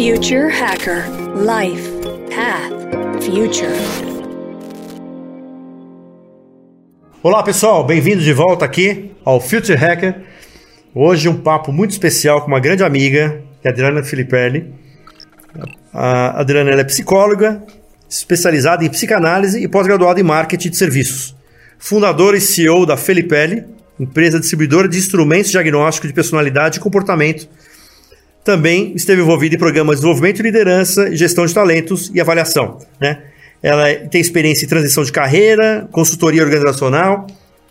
Future Hacker Life Path Future. Olá pessoal, bem-vindos de volta aqui ao Future Hacker. Hoje um papo muito especial com uma grande amiga, que é a Adriana Filipelli. A Adriana é psicóloga, especializada em psicanálise e pós-graduada em marketing de serviços. Fundadora e CEO da Felipelli, empresa distribuidora de instrumentos de diagnóstico de personalidade e comportamento também esteve envolvida em programas de desenvolvimento de liderança, gestão de talentos e avaliação. Né? Ela tem experiência em transição de carreira, consultoria organizacional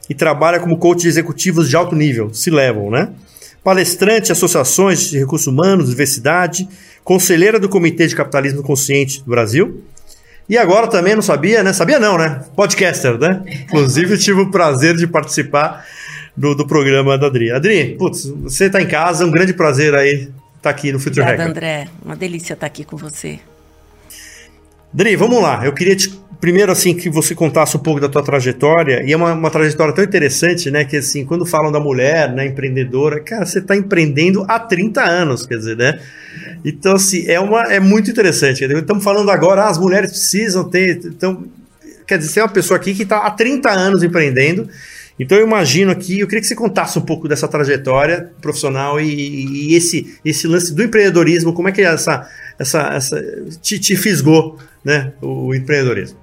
e trabalha como coach de executivos de alto nível, se levam, né? Palestrante, associações de recursos humanos, diversidade, conselheira do Comitê de Capitalismo Consciente do Brasil. E agora também não sabia, né? Sabia não, né? Podcaster, né? Inclusive, tive o prazer de participar do, do programa da Adri. Adri, putz, você está em casa, um grande prazer aí estar tá aqui no Future Obrigada, André. Uma delícia estar aqui com você. Dri, vamos lá. Eu queria te, primeiro assim que você contasse um pouco da tua trajetória e é uma, uma, trajetória tão interessante, né? Que assim, quando falam da mulher, né, empreendedora, cara, você está empreendendo há 30 anos, quer dizer, né? Então assim é uma é muito interessante. Estamos falando agora, ah, as mulheres precisam ter, então quer dizer, você é uma pessoa aqui que está há 30 anos empreendendo então eu imagino aqui, eu queria que você contasse um pouco dessa trajetória profissional e, e esse, esse lance do empreendedorismo, como é que essa, essa, essa te, te fisgou né, o, empreendedorismo?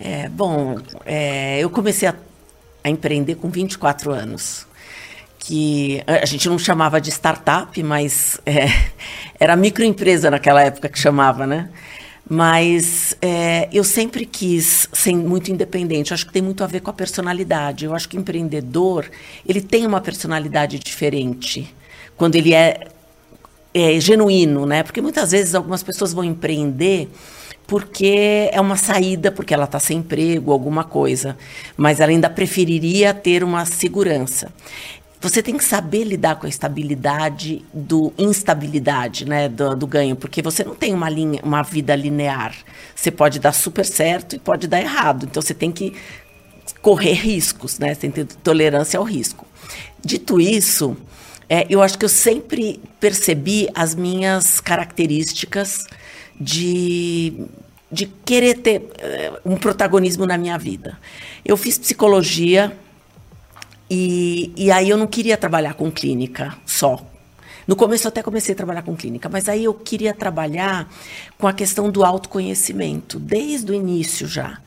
É, bom, é, eu comecei a, a empreender com 24 anos que a gente não chamava de startup, mas é, era microempresa naquela época que chamava, né? Mas é, eu sempre quis ser muito independente. Acho que tem muito a ver com a personalidade. Eu acho que o empreendedor ele tem uma personalidade diferente quando ele é, é genuíno, né? Porque muitas vezes algumas pessoas vão empreender porque é uma saída, porque ela está sem emprego, alguma coisa, mas ela ainda preferiria ter uma segurança você tem que saber lidar com a estabilidade do instabilidade, né, do, do, ganho, porque você não tem uma linha, uma vida linear. Você pode dar super certo e pode dar errado. Então você tem que correr riscos, né? Você tem que ter tolerância ao risco. Dito isso, é, eu acho que eu sempre percebi as minhas características de de querer ter uh, um protagonismo na minha vida. Eu fiz psicologia e, e aí eu não queria trabalhar com clínica só. No começo eu até comecei a trabalhar com clínica, mas aí eu queria trabalhar com a questão do autoconhecimento, desde o início já.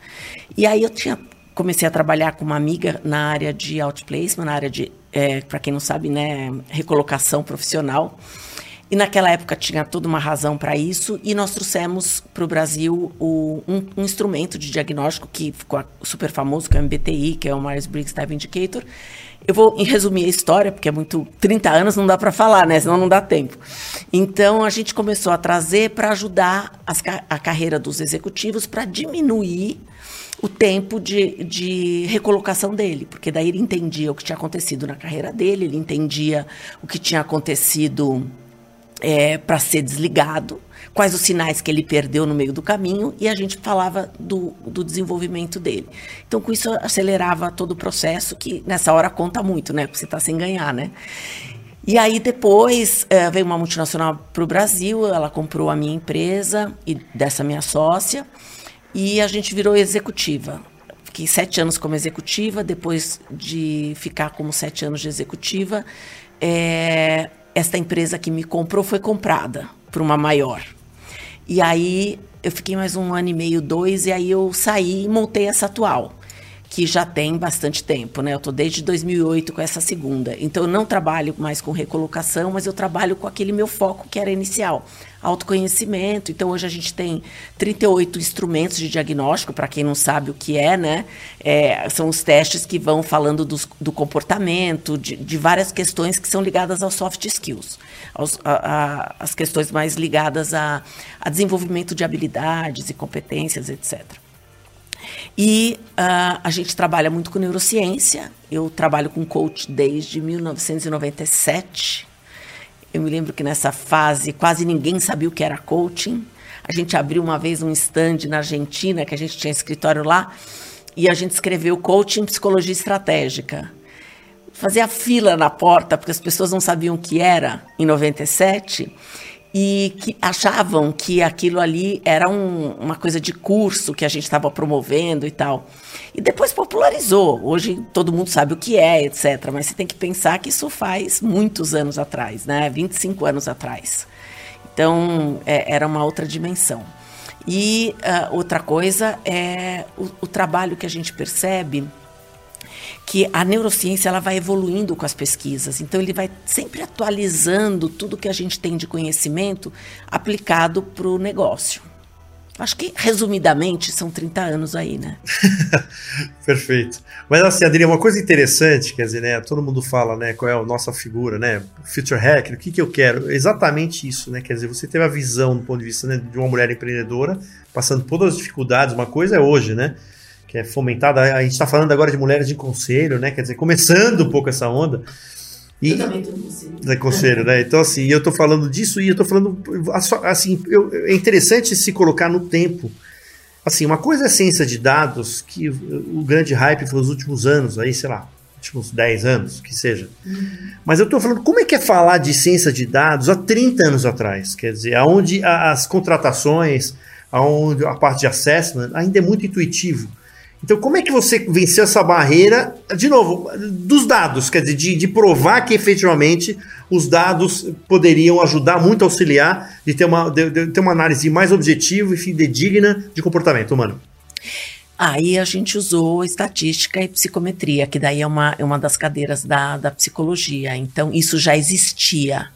E aí eu tinha comecei a trabalhar com uma amiga na área de outplacement, na área de, é, para quem não sabe, né, recolocação profissional. E naquela época tinha toda uma razão para isso, e nós trouxemos para o Brasil o, um, um, instrumento de diagnóstico que ficou super famoso, que é o MBTI, que é o Myers-Briggs Type Indicator. Eu vou resumir a história, porque é muito. 30 anos não dá para falar, né? Senão não dá tempo. Então a gente começou a trazer para ajudar as, a carreira dos executivos para diminuir o tempo de, de recolocação dele, porque daí ele entendia o que tinha acontecido na carreira dele, ele entendia o que tinha acontecido é, para ser desligado, quais os sinais que ele perdeu no meio do caminho, e a gente falava do, do desenvolvimento dele. Então, com isso, acelerava todo o processo, que nessa hora conta muito, né? Porque você está sem ganhar, né? E aí depois é, veio uma multinacional para o Brasil, ela comprou a minha empresa e dessa minha sócia, e a gente virou executiva. Fiquei sete anos como executiva, depois de ficar como sete anos de executiva, é, esta empresa que me comprou foi comprada por uma maior. E aí eu fiquei mais um ano e meio, dois, e aí eu saí e montei essa atual que já tem bastante tempo, né? Eu estou desde 2008 com essa segunda. Então eu não trabalho mais com recolocação, mas eu trabalho com aquele meu foco que era inicial, autoconhecimento. Então hoje a gente tem 38 instrumentos de diagnóstico, para quem não sabe o que é, né? É, são os testes que vão falando dos, do comportamento, de, de, várias questões que são ligadas aos soft skills, aos, a, a, as questões mais ligadas a, a desenvolvimento de habilidades e competências, etc. E uh, a gente trabalha muito com neurociência. Eu trabalho com coach desde 1997. Eu me lembro que nessa fase quase ninguém sabia o que era coaching. A gente abriu uma vez um stand na Argentina, que a gente tinha escritório lá, e a gente escreveu coaching psicologia estratégica. Fazia fila na porta, porque as pessoas não sabiam o que era em 97. e que achavam que aquilo ali era um, uma coisa de curso que a gente estava promovendo e tal. E depois popularizou. Hoje todo mundo sabe o que é, etc. Mas você tem que pensar que isso faz muitos anos atrás, né? 25 anos atrás. Então é, era uma outra dimensão. E uh, outra coisa é o, o trabalho que a gente percebe que a neurociência ela vai evoluindo com as pesquisas. Então ele vai sempre atualizando tudo que a gente tem de conhecimento aplicado para o negócio. Acho que, resumidamente, são 30 anos aí, né? Perfeito. Mas assim, Adriana, uma coisa interessante, quer dizer, né? Todo mundo fala, né? Qual é a nossa figura, né? Future Hacker, o que, que eu quero? Exatamente isso, né? Quer dizer, você teve a visão do ponto de vista né, de uma mulher empreendedora, passando todas as dificuldades. Uma coisa é hoje, né? que é fomentada. A gente está falando agora de mulheres de conselho, né? Quer dizer, começando um pouco essa onda. E, eu também. É conselho, né? Então, assim, eu estou falando disso e eu estou falando. Assim, eu, é interessante se colocar no tempo. Assim, uma coisa é ciência de dados, que o grande hype foi os últimos anos, aí, sei lá, últimos 10 anos, que seja. Uhum. Mas eu estou falando, como é que é falar de ciência de dados há 30 anos atrás? Quer dizer, aonde as contratações, aonde a parte de assessment ainda é muito intuitivo. Então, como é que você venceu essa barreira, de novo, dos dados? Quer dizer, de, de provar que efetivamente os dados poderiam ajudar muito auxiliar de ter uma, de, de ter uma análise mais objetiva e fidedigna de comportamento humano? Aí a gente usou estatística e psicometria, que daí é uma, é uma das cadeiras da, da psicologia. Então, isso já existia.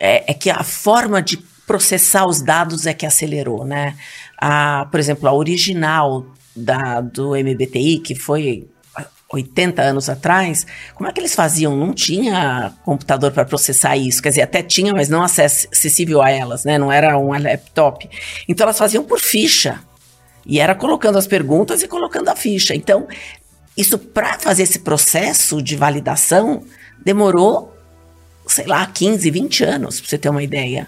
É, é que a forma de processar os dados é que acelerou, né? A, por exemplo, a original da, do MBTI, que foi 80 anos atrás, como é que eles faziam? Não tinha computador para processar isso, quer dizer, até tinha, mas não acessível a elas, né? Não era um laptop. Então elas faziam por ficha. E era colocando as perguntas e colocando a ficha. Então, isso para fazer esse processo de validação demorou, sei lá, 15, 20 anos, para você ter uma ideia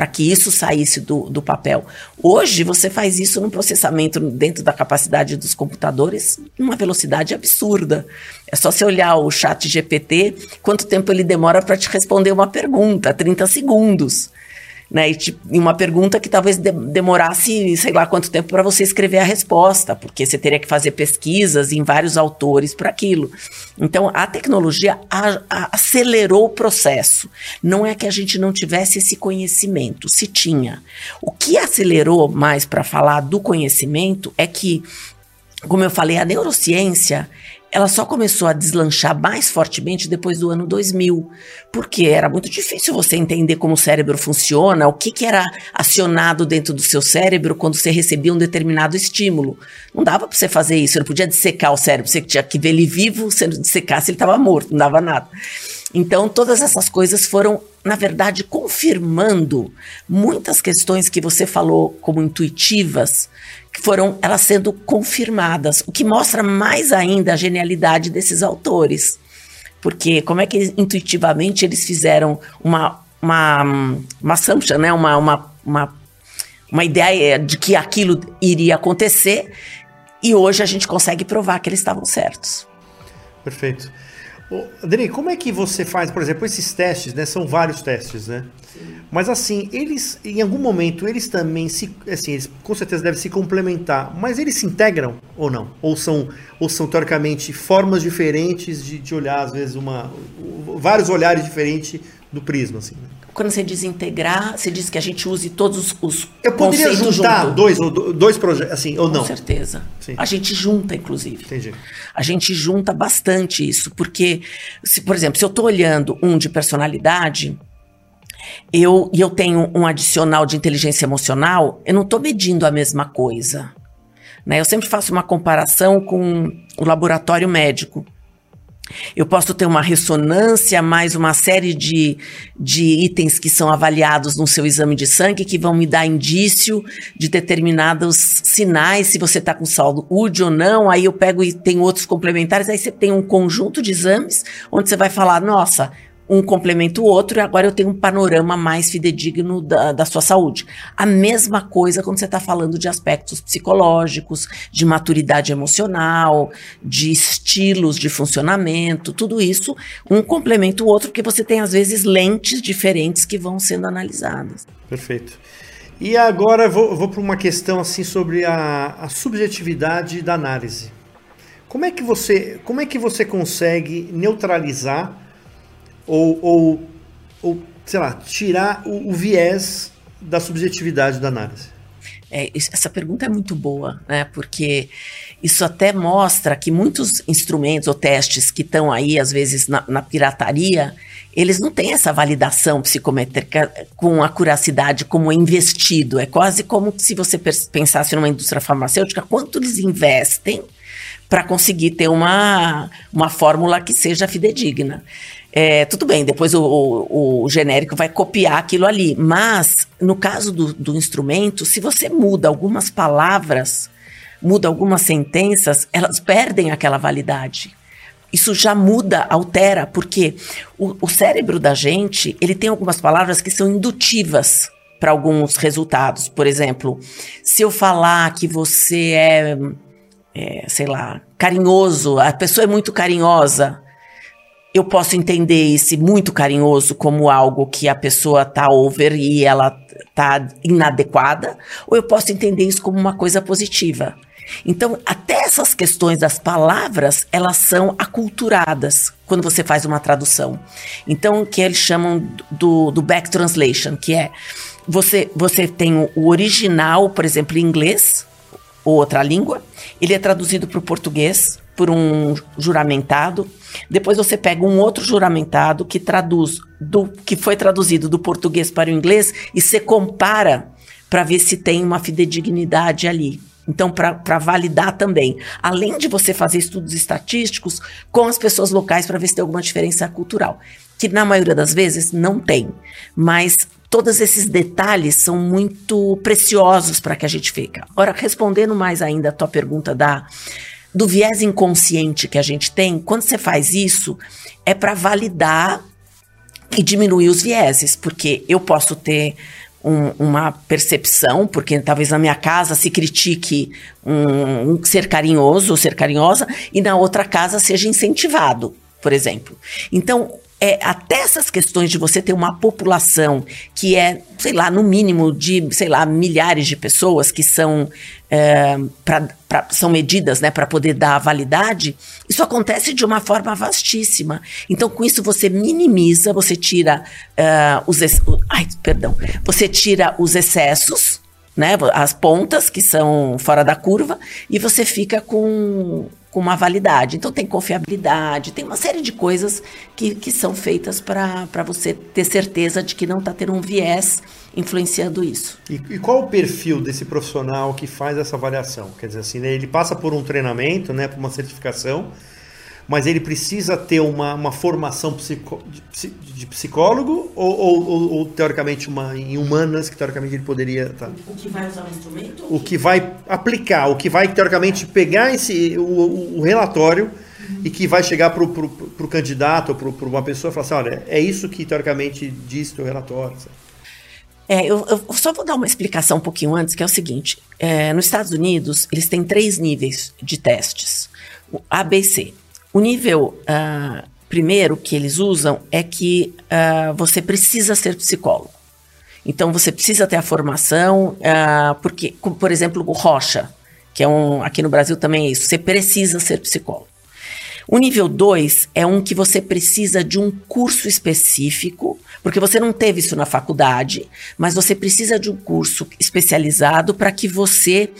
para que isso saísse do, do papel. Hoje você faz isso no processamento dentro da capacidade dos computadores numa velocidade absurda. É só você olhar o chat GPT, quanto tempo ele demora para te responder uma pergunta, 30 segundos né? E, tipo, uma pergunta que talvez de, demorasse, sei lá quanto tempo para você escrever a resposta, porque você teria que fazer pesquisas em vários autores para aquilo. Então, a tecnologia a, a, acelerou o processo. Não é que a gente não tivesse esse conhecimento, se tinha. O que acelerou mais para falar do conhecimento é que, como eu falei, a neurociência ela só começou a deslanchar mais fortemente depois do ano 2000, porque era muito difícil você entender como o cérebro funciona, o que, que era acionado dentro do seu cérebro quando você recebia um determinado estímulo. Não dava para você fazer isso, você não podia dissecar o cérebro, você tinha que ver ele vivo, se ele dissecasse ele estava morto, não dava nada. Então, todas essas coisas foram, na verdade, confirmando muitas questões que você falou como intuitivas, foram elas sendo confirmadas, o que mostra mais ainda a genialidade desses autores. Porque como é que intuitivamente eles fizeram uma, uma, uma assumption, né? uma, uma, uma, uma ideia de que aquilo iria acontecer, e hoje a gente consegue provar que eles estavam certos. Perfeito. Adri, como é que você faz, por exemplo, esses testes, né? São vários testes, né? Sim. Mas assim, eles, em algum momento, eles também se, assim, eles com certeza devem se complementar, mas eles se integram ou não? Ou são, ou são teoricamente formas diferentes de, de olhar, às vezes, uma, vários olhares diferentes do prisma, assim. Né? Quando você diz integrar, você diz que a gente use todos os Eu poderia juntar junto. dois, dois projetos, assim, ou não? Com certeza. Sim. A gente junta, inclusive. Entendi. A gente junta bastante isso, porque, se, por exemplo, se eu estou olhando um de personalidade, eu, e eu tenho um adicional de inteligência emocional, eu não estou medindo a mesma coisa. Né? Eu sempre faço uma comparação com o laboratório médico. Eu posso ter uma ressonância, mais uma série de, de itens que são avaliados no seu exame de sangue que vão me dar indício de determinados sinais, se você está com saúde ou não. Aí eu pego e tem outros complementares. Aí você tem um conjunto de exames onde você vai falar: nossa, um complementa o outro e agora eu tenho um panorama mais fidedigno da, da sua saúde. A mesma coisa quando você está falando de aspectos psicológicos, de maturidade emocional, de estilos de funcionamento, tudo isso, um complementa o outro, porque você tem às vezes lentes diferentes que vão sendo analisadas. Perfeito. E agora vou, vou para uma questão assim sobre a, a subjetividade da análise. Como é que você, como é que você consegue neutralizar ou, ou, ou sei lá, tirar o, o viés da subjetividade da análise? É, essa pergunta é muito boa, né? Porque isso até mostra que muitos instrumentos ou testes que estão aí, às vezes, na, na pirataria, eles não têm essa validação psicométrica com acuracidade como é investido. É quase como se você pensasse numa indústria farmacêutica, quanto eles investem para conseguir ter uma, uma fórmula que seja fidedigna. É, tudo bem, depois o, o, o, genérico vai copiar aquilo ali. Mas, no caso do, do instrumento, se você muda algumas palavras, muda algumas sentenças, elas perdem aquela validade isso já muda, altera, porque o, o cérebro da gente, ele tem algumas palavras que são indutivas para alguns resultados. Por exemplo, se eu falar que você é, é, sei lá, carinhoso, a pessoa é muito carinhosa, eu posso entender esse muito carinhoso como algo que a pessoa tá over e ela tá inadequada, ou eu posso entender isso como uma coisa positiva. Então, até essas questões das palavras, elas são aculturadas quando você faz uma tradução. Então, que eles chamam do, do back translation, que é você, você tem o original, por exemplo, em inglês, ou outra língua, ele é traduzido para o português por um juramentado. Depois você pega um outro juramentado que traduz do que foi traduzido do português para o inglês e você compara para ver se tem uma fidedignidade ali. Então, para validar também, além de você fazer estudos estatísticos com as pessoas locais para ver se tem alguma diferença cultural, que na maioria das vezes não tem, mas todos esses detalhes são muito preciosos para que a gente fique. Agora, respondendo mais ainda a tua pergunta da do viés inconsciente que a gente tem, quando você faz isso, é para validar e diminuir os vieses, porque eu posso ter um, uma percepção, porque talvez na minha casa se critique um, um ser carinhoso ou ser carinhosa, e na outra casa seja incentivado, por exemplo. Então, é, até essas questões de você ter uma população que é, sei lá, no mínimo de, sei lá, milhares de pessoas que são, é, pra, pra, são medidas né, para poder dar validade, isso acontece de uma forma vastíssima. Então, com isso, você minimiza, você tira uh, os. Ai, perdão. Você tira os excessos né, as pontas que são fora da curva e você fica com com uma validade. Então tem confiabilidade, tem uma série de coisas que, que são feitas para você ter certeza de que não está tendo um viés influenciando isso. E, e, qual o perfil desse profissional que faz essa avaliação? Quer dizer assim, né, ele passa por um treinamento, né, por uma certificação, mas ele precisa ter uma, uma formação psico, de, de, psicólogo ou, ou, ou, ou, teoricamente uma em humanas que teoricamente ele poderia tá. o que vai usar o instrumento o que vai aplicar o que vai teoricamente pegar esse o, o relatório uhum. e que vai chegar para o candidato ou para uma pessoa e falar assim olha é isso que teoricamente diz o relatório É, eu, eu, só vou dar uma explicação um pouquinho antes, que é o seguinte: é, nos Estados Unidos, eles têm três níveis de testes: o ABC. O nível uh, primeiro que eles usam é que uh, você precisa ser psicólogo. Então você precisa ter a formação, uh, porque, por exemplo, o Rocha, que é um. Aqui no Brasil também é isso, você precisa ser psicólogo. O nível 2 é um que você precisa de um curso específico, porque você não teve isso na faculdade, mas você precisa de um curso especializado para que você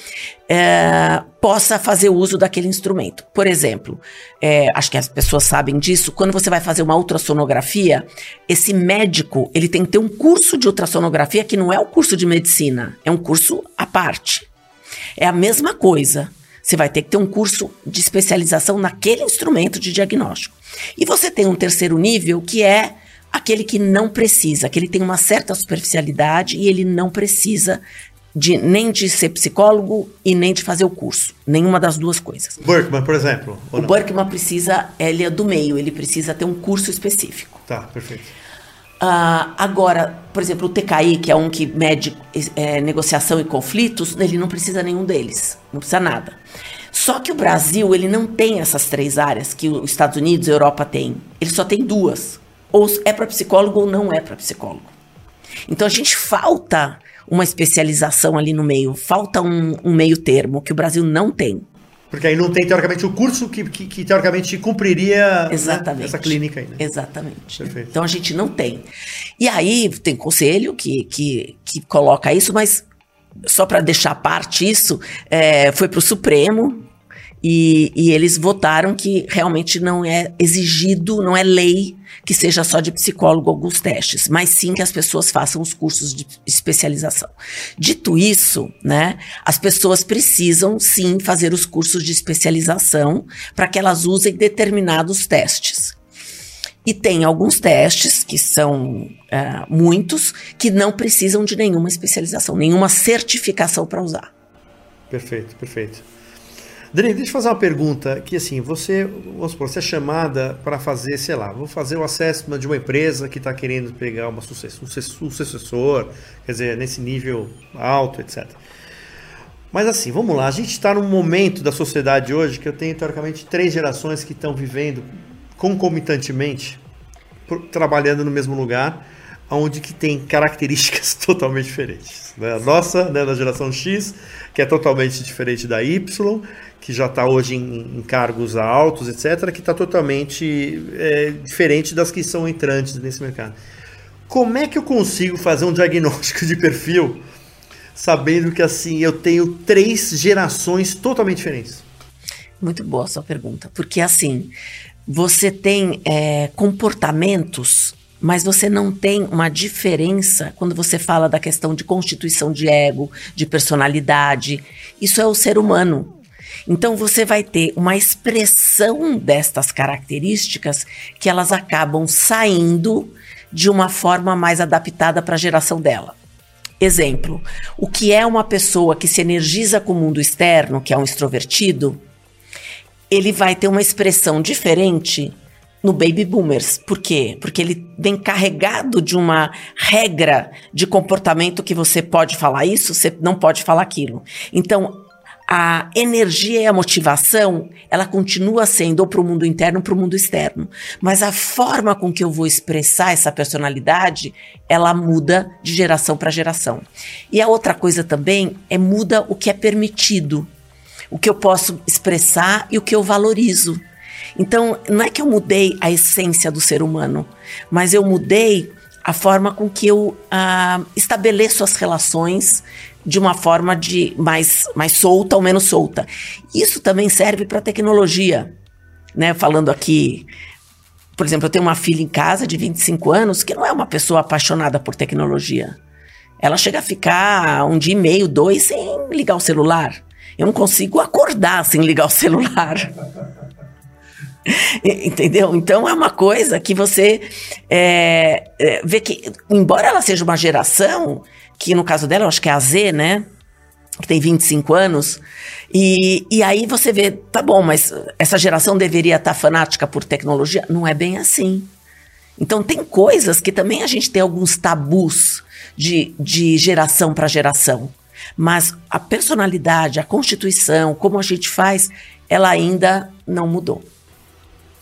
é, possa fazer uso daquele instrumento. Por exemplo, é, acho que as pessoas sabem disso, quando você vai fazer uma ultrassonografia, esse médico ele tem que ter um curso de ultrassonografia que não é o curso de medicina, é um curso à parte. É a mesma coisa. Você vai ter que ter um curso de especialização naquele instrumento de diagnóstico. E você tem um terceiro nível que é aquele que não precisa, que ele tem uma certa superficialidade e ele não precisa de nem de ser psicólogo e nem de fazer o curso. Nenhuma das duas coisas. Berkman, por exemplo. O Berkman precisa, ele é do meio, ele precisa ter um curso específico. Tá, perfeito. Uh, agora, por exemplo, o TKI, que é um que mede é, negociação e conflitos, ele não precisa nenhum deles, não precisa nada. Só que o Brasil, ele não tem essas três áreas que os Estados Unidos e a Europa têm. Ele só tem duas. Ou é para psicólogo ou não é para psicólogo. Então a gente falta uma especialização ali no meio, falta um, um meio termo que o Brasil não tem. Porque aí não tem, teoricamente, o curso que, que, que teoricamente cumpriria né, Exatamente. Né, essa clínica aí. Né? Exatamente. Perfeito. Então a gente não tem. E aí tem conselho que, que, que coloca isso, mas só para deixar parte isso, é, foi para o Supremo, e, e, eles votaram que realmente não é exigido, não é lei que seja só de psicólogo alguns testes, mas sim que as pessoas façam os cursos de especialização. Dito isso, né, as pessoas precisam sim fazer os cursos de especialização para que elas usem determinados testes. E tem alguns testes, que são é, muitos, que não precisam de nenhuma especialização, nenhuma certificação para usar. Perfeito, perfeito. Dani, deixa eu fazer uma pergunta que assim, você, vamos supor, você é chamada para fazer, sei lá, vou fazer o assessment de uma empresa que está querendo pegar uma sucessor, um sucessor, quer dizer, nesse nível alto, etc. Mas assim, vamos lá, a gente está num momento da sociedade hoje que eu tenho, teoricamente, três gerações que estão vivendo concomitantemente, trabalhando no mesmo lugar, onde que tem características totalmente diferentes. Né? A nossa, né, da geração X, que é totalmente diferente da Y, que já está hoje em, em, cargos altos, etc., que está totalmente é, diferente das que são entrantes nesse mercado. Como é que eu consigo fazer um diagnóstico de perfil sabendo que assim eu tenho três gerações totalmente diferentes? Muito boa a sua pergunta, porque assim você tem é, comportamentos mas você não tem uma diferença quando você fala da questão de constituição de ego, de personalidade. Isso é o ser humano. Então você vai ter uma expressão destas características que elas acabam saindo de uma forma mais adaptada para a geração dela. Exemplo: o que é uma pessoa que se energiza com o mundo externo, que é um extrovertido, ele vai ter uma expressão diferente no Baby Boomers. Por quê? Porque ele vem carregado de uma regra de comportamento que você pode falar isso, você não pode falar aquilo. Então, a energia e a motivação, ela continua sendo ou para o mundo interno ou para o mundo externo. Mas a forma com que eu vou expressar essa personalidade, ela muda de geração para geração. E a outra coisa também é muda o que é permitido, o que eu posso expressar e o que eu valorizo. Então, não é que eu mudei a essência do ser humano, mas eu mudei a forma com que eu ah, estabeleço as relações de uma forma de mais, mais solta ou menos solta. Isso também serve para a tecnologia. Né? Falando aqui, por exemplo, eu tenho uma filha em casa de 25 anos que não é uma pessoa apaixonada por tecnologia. Ela chega a ficar um dia e meio, dois, sem ligar o celular. Eu não consigo acordar sem ligar o celular. Entendeu? Então é uma coisa que você é, é, vê que, embora ela seja uma geração, que no caso dela eu acho que é a Z, né? Que tem 25 anos, e, e aí você vê, tá bom, mas essa geração deveria estar fanática por tecnologia? Não é bem assim. Então tem coisas que também a gente tem alguns tabus de, de geração para geração. Mas a personalidade, a constituição, como a gente faz, ela ainda não mudou.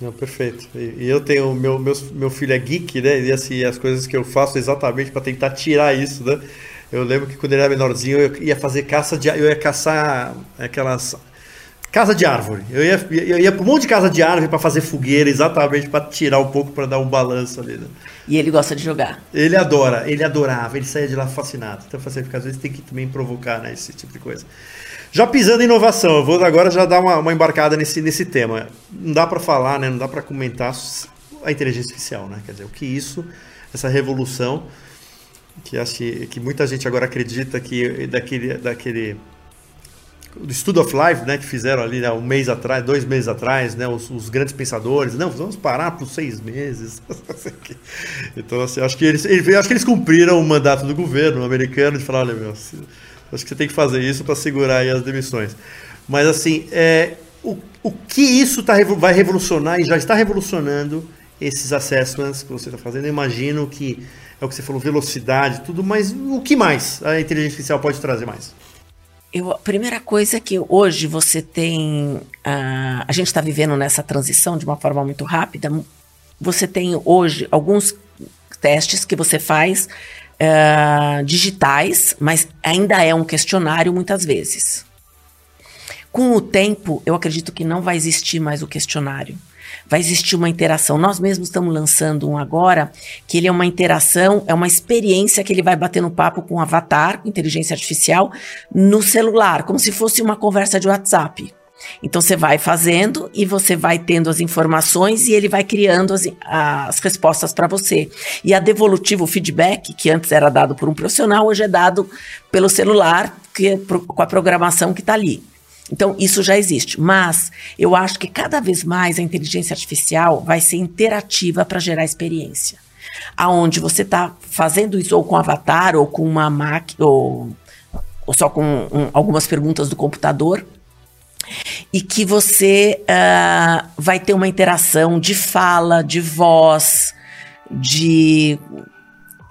Não, perfeito. E, eu tenho meu, meu meu filho é geek, né? E assim as coisas que eu faço exatamente para tentar tirar isso, né? Eu lembro que quando ele era menorzinho eu ia fazer caça de eu ia caçar aquelas casa de árvore. Eu ia eu ia para um monte de casa de árvore para fazer fogueira, exatamente para tirar um pouco para dar um balanço ali. Né? E ele gosta de jogar. Ele adora, ele adorava, ele saía de lá fascinado. Então, assim, às vezes tem que também provocar, né, esse tipo de coisa. Já pisando em inovação, eu vou agora já dar uma, uma embarcada nesse, nesse tema. Não dá para falar, né, não dá para comentar a inteligência artificial, né? Quer dizer, o que isso, essa revolução, que acho que muita gente agora acredita que daquele, daquele do Studio of Life, né, que fizeram ali né, um mês atrás, dois meses atrás, né, os, os grandes pensadores, não, vamos parar por seis meses. então, assim, acho que eles, acho que eles cumpriram o mandato do governo americano de falar, olha, meu, Acho que você tem que fazer isso para segurar as demissões. Mas assim, é, o, o que isso tá, vai revolucionar e já está revolucionando esses assessments que você está fazendo? Eu imagino que é o que você falou, velocidade, tudo, mas o que mais a inteligência artificial pode trazer mais? Eu, a primeira coisa é que hoje você tem. Uh, a gente está vivendo nessa transição de uma forma muito rápida. Você tem hoje alguns testes que você faz uh, digitais, mas ainda é um questionário muitas vezes. Com o tempo, eu acredito que não vai existir mais o questionário. Vai existir uma interação. Nós mesmos estamos lançando um agora, que ele é uma interação, é uma experiência que ele vai bater no papo com o avatar, inteligência artificial, no celular, como se fosse uma conversa de WhatsApp. Então você vai fazendo e você vai tendo as informações e ele vai criando as, as respostas para você. E a devolutiva, o feedback, que antes era dado por um profissional, hoje é dado pelo celular, que, é com a programação que está ali. Então, isso já existe. Mas eu acho que cada vez mais a inteligência artificial vai ser interativa para gerar experiência. Aonde você está fazendo isso ou com avatar, ou com uma máquina, ou, ou só com um, algumas perguntas do computador, e que você uh, vai ter uma interação de fala, de voz, de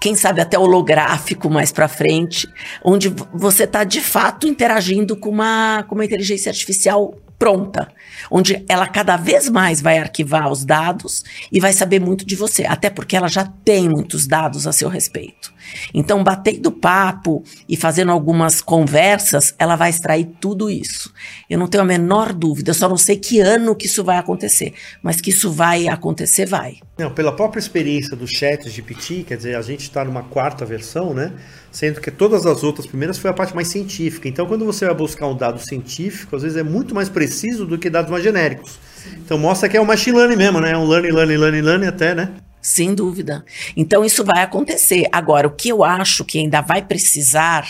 quem sabe até holográfico mais para frente, onde você está de fato interagindo com uma, com uma inteligência artificial pronta, onde ela cada vez mais vai arquivar os dados e vai saber muito de você, até porque ela já tem muitos dados a seu respeito. Então, batendo papo e fazendo algumas conversas, ela vai extrair tudo isso. Eu não tenho a menor dúvida, só não sei que ano que isso vai acontecer, mas que isso vai acontecer, vai. Não, pela própria experiência do chat GPT, quer dizer, a gente está numa quarta versão, né? Sendo que todas as outras primeiras foi a parte mais científica. Então, quando você vai buscar um dado científico, às vezes é muito mais preciso do que dados mais genéricos. Então, mostra que é um machine learning mesmo, né? Um learning, learning, learning, learning até, né? Sem dúvida. Então isso vai acontecer. Agora, o que eu acho que ainda vai precisar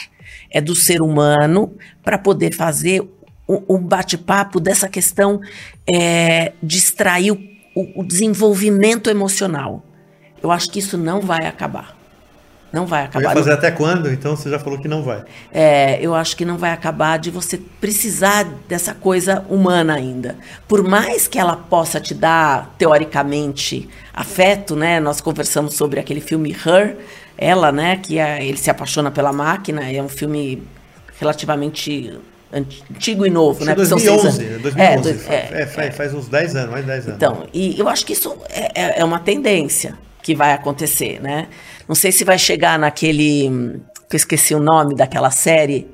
é do ser humano para poder fazer o, bate-papo dessa questão é, de extrair o, o desenvolvimento emocional. Eu acho que isso não vai acabar. Não vai acabar. Vai fazer até quando? Então você já falou que não vai. É, eu acho que não vai acabar de você precisar dessa coisa humana ainda. Por mais que ela possa te dar, teoricamente, afeto, né? Nós conversamos sobre aquele filme Her, ela, né? Que é, ele se apaixona pela máquina. É um filme relativamente antigo e novo, né? 2011, 2011. É, do, é, é, faz, faz, uns 10 anos, mais 10 anos. Então, e eu acho que isso é, é, é uma tendência que vai acontecer, né? Não sei se vai chegar naquele. que eu esqueci o nome daquela série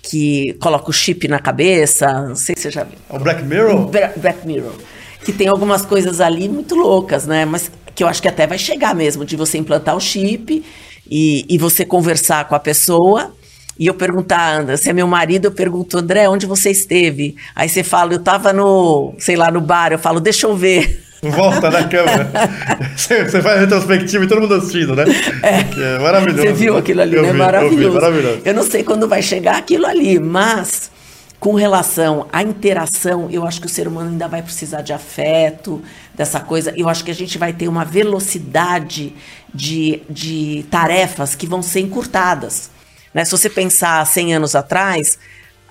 que coloca o chip na cabeça. Não sei se você já viu. O Black Mirror? Black Mirror. Que tem algumas coisas ali muito loucas, né? Mas que eu acho que até vai chegar mesmo, de você implantar o chip e, e você conversar com a pessoa. E eu perguntar, André, se é meu marido, eu pergunto, André, onde você esteve? Aí você fala, eu tava no, sei lá, no bar, eu falo, deixa eu ver. Volta na câmera. Você faz retrospectiva e todo mundo assistindo, né? É, é maravilhoso. Você viu aquilo ali, eu né? Vi, maravilhoso. Eu, vi, maravilhoso. eu não sei quando vai chegar aquilo ali, mas com relação à interação, eu acho que o ser humano ainda vai precisar de afeto, dessa coisa. Eu acho que a gente vai ter uma velocidade de, de tarefas que vão ser encurtadas. Né? Se você pensar 100 anos atrás,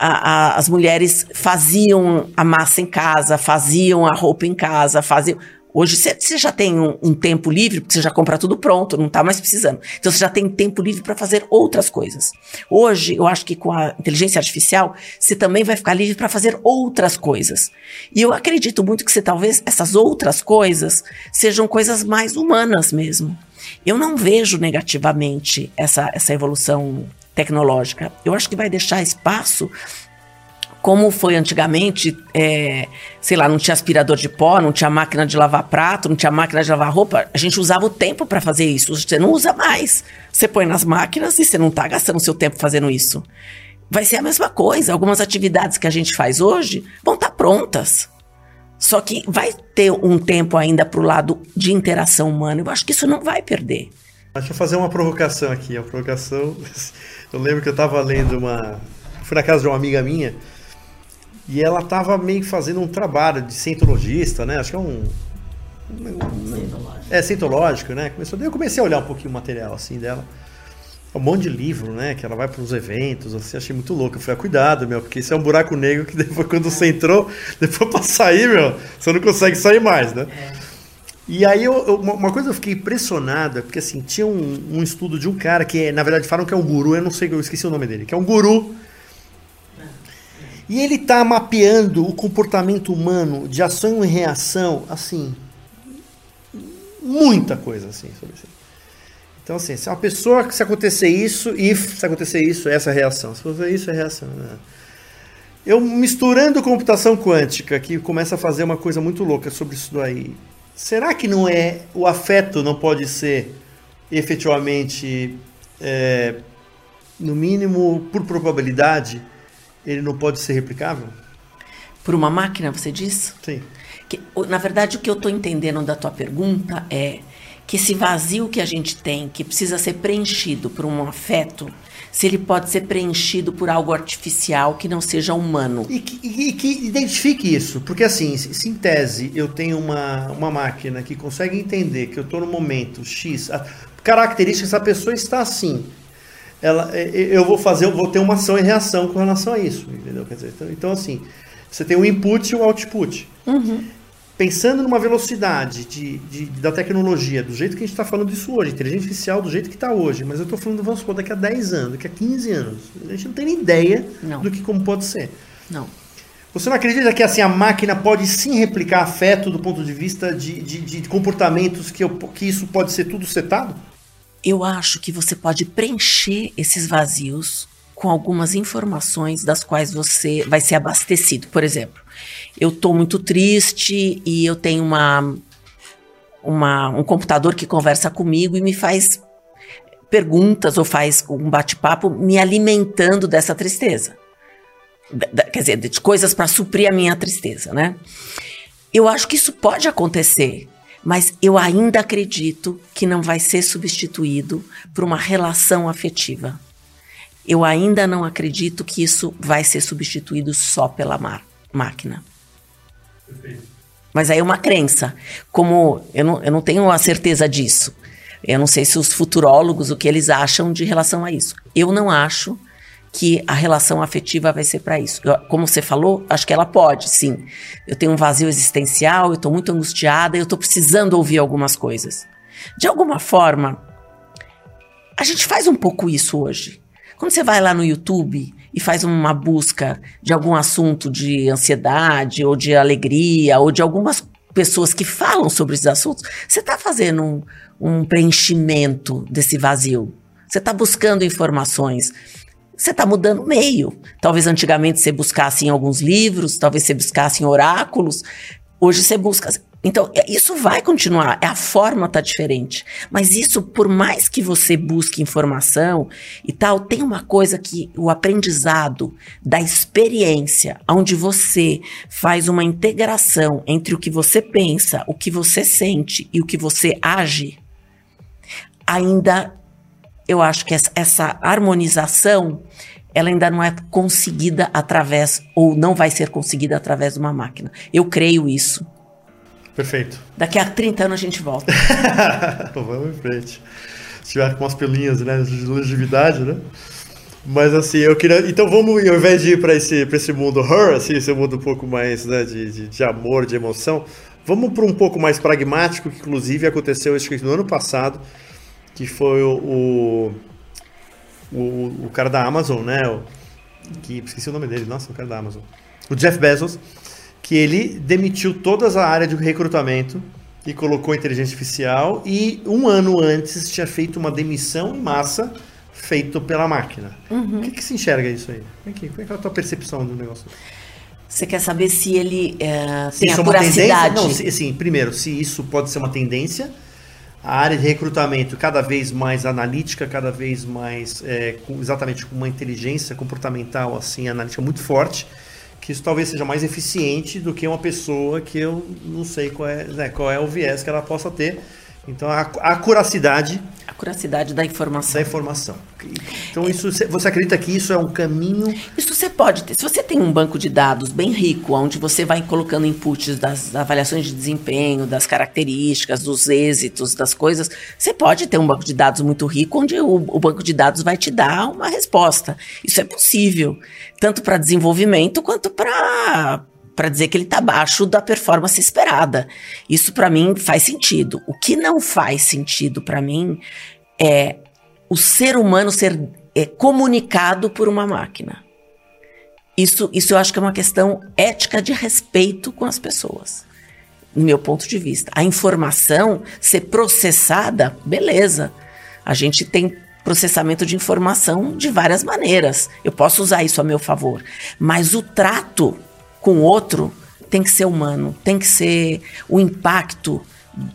a, a, as mulheres faziam a massa em casa, faziam a roupa em casa, faziam. Hoje você já tem um, um, tempo livre, porque você já compra tudo pronto, não está mais precisando. Então você já tem tempo livre para fazer outras coisas. Hoje, eu acho que com a inteligência artificial, você também vai ficar livre para fazer outras coisas. E eu acredito muito que você talvez essas outras coisas sejam coisas mais humanas mesmo. Eu não vejo negativamente essa, essa evolução tecnológica. Eu acho que vai deixar espaço como foi antigamente, é, sei lá, não tinha aspirador de pó, não tinha máquina de lavar prato, não tinha máquina de lavar roupa, a gente usava o tempo para fazer isso. Você não usa mais. Você põe nas máquinas e você não está gastando seu tempo fazendo isso. Vai ser a mesma coisa. Algumas atividades que a gente faz hoje vão estar tá prontas. Só que vai ter um tempo ainda para o lado de interação humana. Eu acho que isso não vai perder. Deixa eu fazer uma provocação aqui. A provocação. Eu lembro que eu estava lendo uma. Fui na casa de uma amiga minha e ela estava meio fazendo um trabalho de cientologista, né? Acho que é um. é, cientológico, né? Começou, eu comecei a olhar um pouquinho o material assim dela. um monte de livro, né? Que ela vai para uns eventos, assim, achei muito louco. Eu falei, ah, cuidado, meu, porque isso é um buraco negro que depois, quando você entrou, depois para sair, meu, você não consegue sair mais, né? É. E aí, eu, eu, uma coisa eu fiquei impressionada, porque assim, tinha um, um, estudo de um cara que, na verdade, falam que é um guru, eu não sei, eu esqueci o nome dele, que é um guru. E ele tá mapeando o comportamento humano de ação e reação, assim, muita coisa assim sobre isso. Então, assim, se uma pessoa, se acontecer isso, if, se acontecer isso, essa é a reação. Se acontecer isso, é a reação. Né? Eu misturando computação quântica, que começa a fazer uma coisa muito louca sobre isso daí. Será que não é o afeto não pode ser efetivamente, é, no mínimo por probabilidade, ele não pode ser replicável? Por uma máquina, você diz? Sim. Que, na verdade, o que eu estou entendendo da tua pergunta é que esse vazio que a gente tem, que precisa ser preenchido por um afeto, se ele pode ser preenchido por algo artificial que não seja humano. E que, e que identifique isso, porque assim, se em tese eu tenho uma, uma máquina que consegue entender que eu estou no momento X, a característica dessa pessoa está assim, ela, eu vou fazer, eu vou ter uma ação e reação com relação a isso, entendeu? Quer dizer, então, então assim, você tem o input e o output. Uhum pensando numa velocidade de, de, da tecnologia, do jeito que a gente está falando disso hoje, inteligência artificial do jeito que está hoje, mas eu estou falando, vamos supor, daqui a 10 anos, daqui a 15 anos. A gente não tem nem ideia não. do que como pode ser. Não. Você não acredita que assim a máquina pode sim replicar afeto do ponto de vista de, de, de comportamentos que, eu, que isso pode ser tudo setado? Eu acho que você pode preencher esses vazios com algumas informações das quais você vai ser abastecido. Por exemplo, eu estou muito triste e eu tenho uma, uma, um computador que conversa comigo e me faz perguntas ou faz um bate-papo me alimentando dessa tristeza. Quer dizer, de coisas para suprir a minha tristeza, né? Eu acho que isso pode acontecer, mas eu ainda acredito que não vai ser substituído por uma relação afetiva. Eu ainda não acredito que isso vai ser substituído só pela máquina. Mas aí é uma crença. Como eu não, eu não tenho a certeza disso. Eu não sei se os futurólogos, o que eles acham de relação a isso. Eu não acho que a relação afetiva vai ser para isso. Eu, como você falou, acho que ela pode, sim. Eu tenho um vazio existencial, eu estou muito angustiada, eu estou precisando ouvir algumas coisas. De alguma forma, a gente faz um pouco isso hoje. Quando você vai lá no YouTube e faz uma busca de algum assunto de ansiedade ou de alegria ou de algumas pessoas que falam sobre esses assuntos, você está fazendo um, um preenchimento desse vazio. Você está buscando informações. Você está mudando o meio. Talvez antigamente você buscasse em alguns livros, talvez você buscasse em oráculos. Hoje você busca. Então, é, isso vai continuar, a forma está diferente. Mas isso, por mais que você busque informação e tal, tem uma coisa que o aprendizado da experiência, onde você faz uma integração entre o que você pensa, o que você sente e o que você age, ainda eu acho que essa, essa harmonização ela ainda não é conseguida através, ou não vai ser conseguida através de uma máquina. Eu creio isso. Perfeito. Daqui a 30 anos a gente volta. Vamos em frente. Se tiver com umas pelinhas né, de longevidade, né? Mas assim, eu queria. Então vamos, ao invés de ir para esse, esse mundo horror, assim, esse mundo um pouco mais né, de, de, de amor, de emoção, vamos para um pouco mais pragmático, que inclusive aconteceu acho que no ano passado, que foi o, o, o cara da Amazon, né? O, que esqueci o nome dele, nossa, o cara da Amazon. O Jeff Bezos que ele demitiu toda a área de recrutamento e colocou inteligência artificial e um ano antes tinha feito uma demissão em massa feito pela máquina. Uhum. O que, que se enxerga isso aí? Como é que, como é, que é a tua percepção do negócio? Você quer saber se ele é, tem isso a curacidade? Não, se, assim, primeiro, se isso pode ser uma tendência, a área de recrutamento cada vez mais analítica, cada vez mais é, com, exatamente com uma inteligência comportamental assim analítica muito forte que isso talvez seja mais eficiente do que uma pessoa que eu não sei qual é, né, qual é o viés que ela possa ter. Então a, a curacidade A curacidade da informação. Da informação. Então, isso, você acredita que isso é um caminho? Isso você pode ter. Se você tem um banco de dados bem rico, onde você vai colocando inputs das avaliações de desempenho, das características, dos êxitos, das coisas, você pode ter um banco de dados muito rico, onde o, o banco de dados vai te dar uma resposta. Isso é possível, tanto para desenvolvimento quanto para para dizer que ele está abaixo da performance esperada. Isso para mim faz sentido. O que não faz sentido para mim é o ser humano ser é, comunicado por uma máquina. Isso, isso eu acho que é uma questão ética de respeito com as pessoas, no meu ponto de vista. A informação ser processada, beleza. A gente tem processamento de informação de várias maneiras. Eu posso usar isso a meu favor. Mas o trato com o outro tem que ser humano, tem que ser. O impacto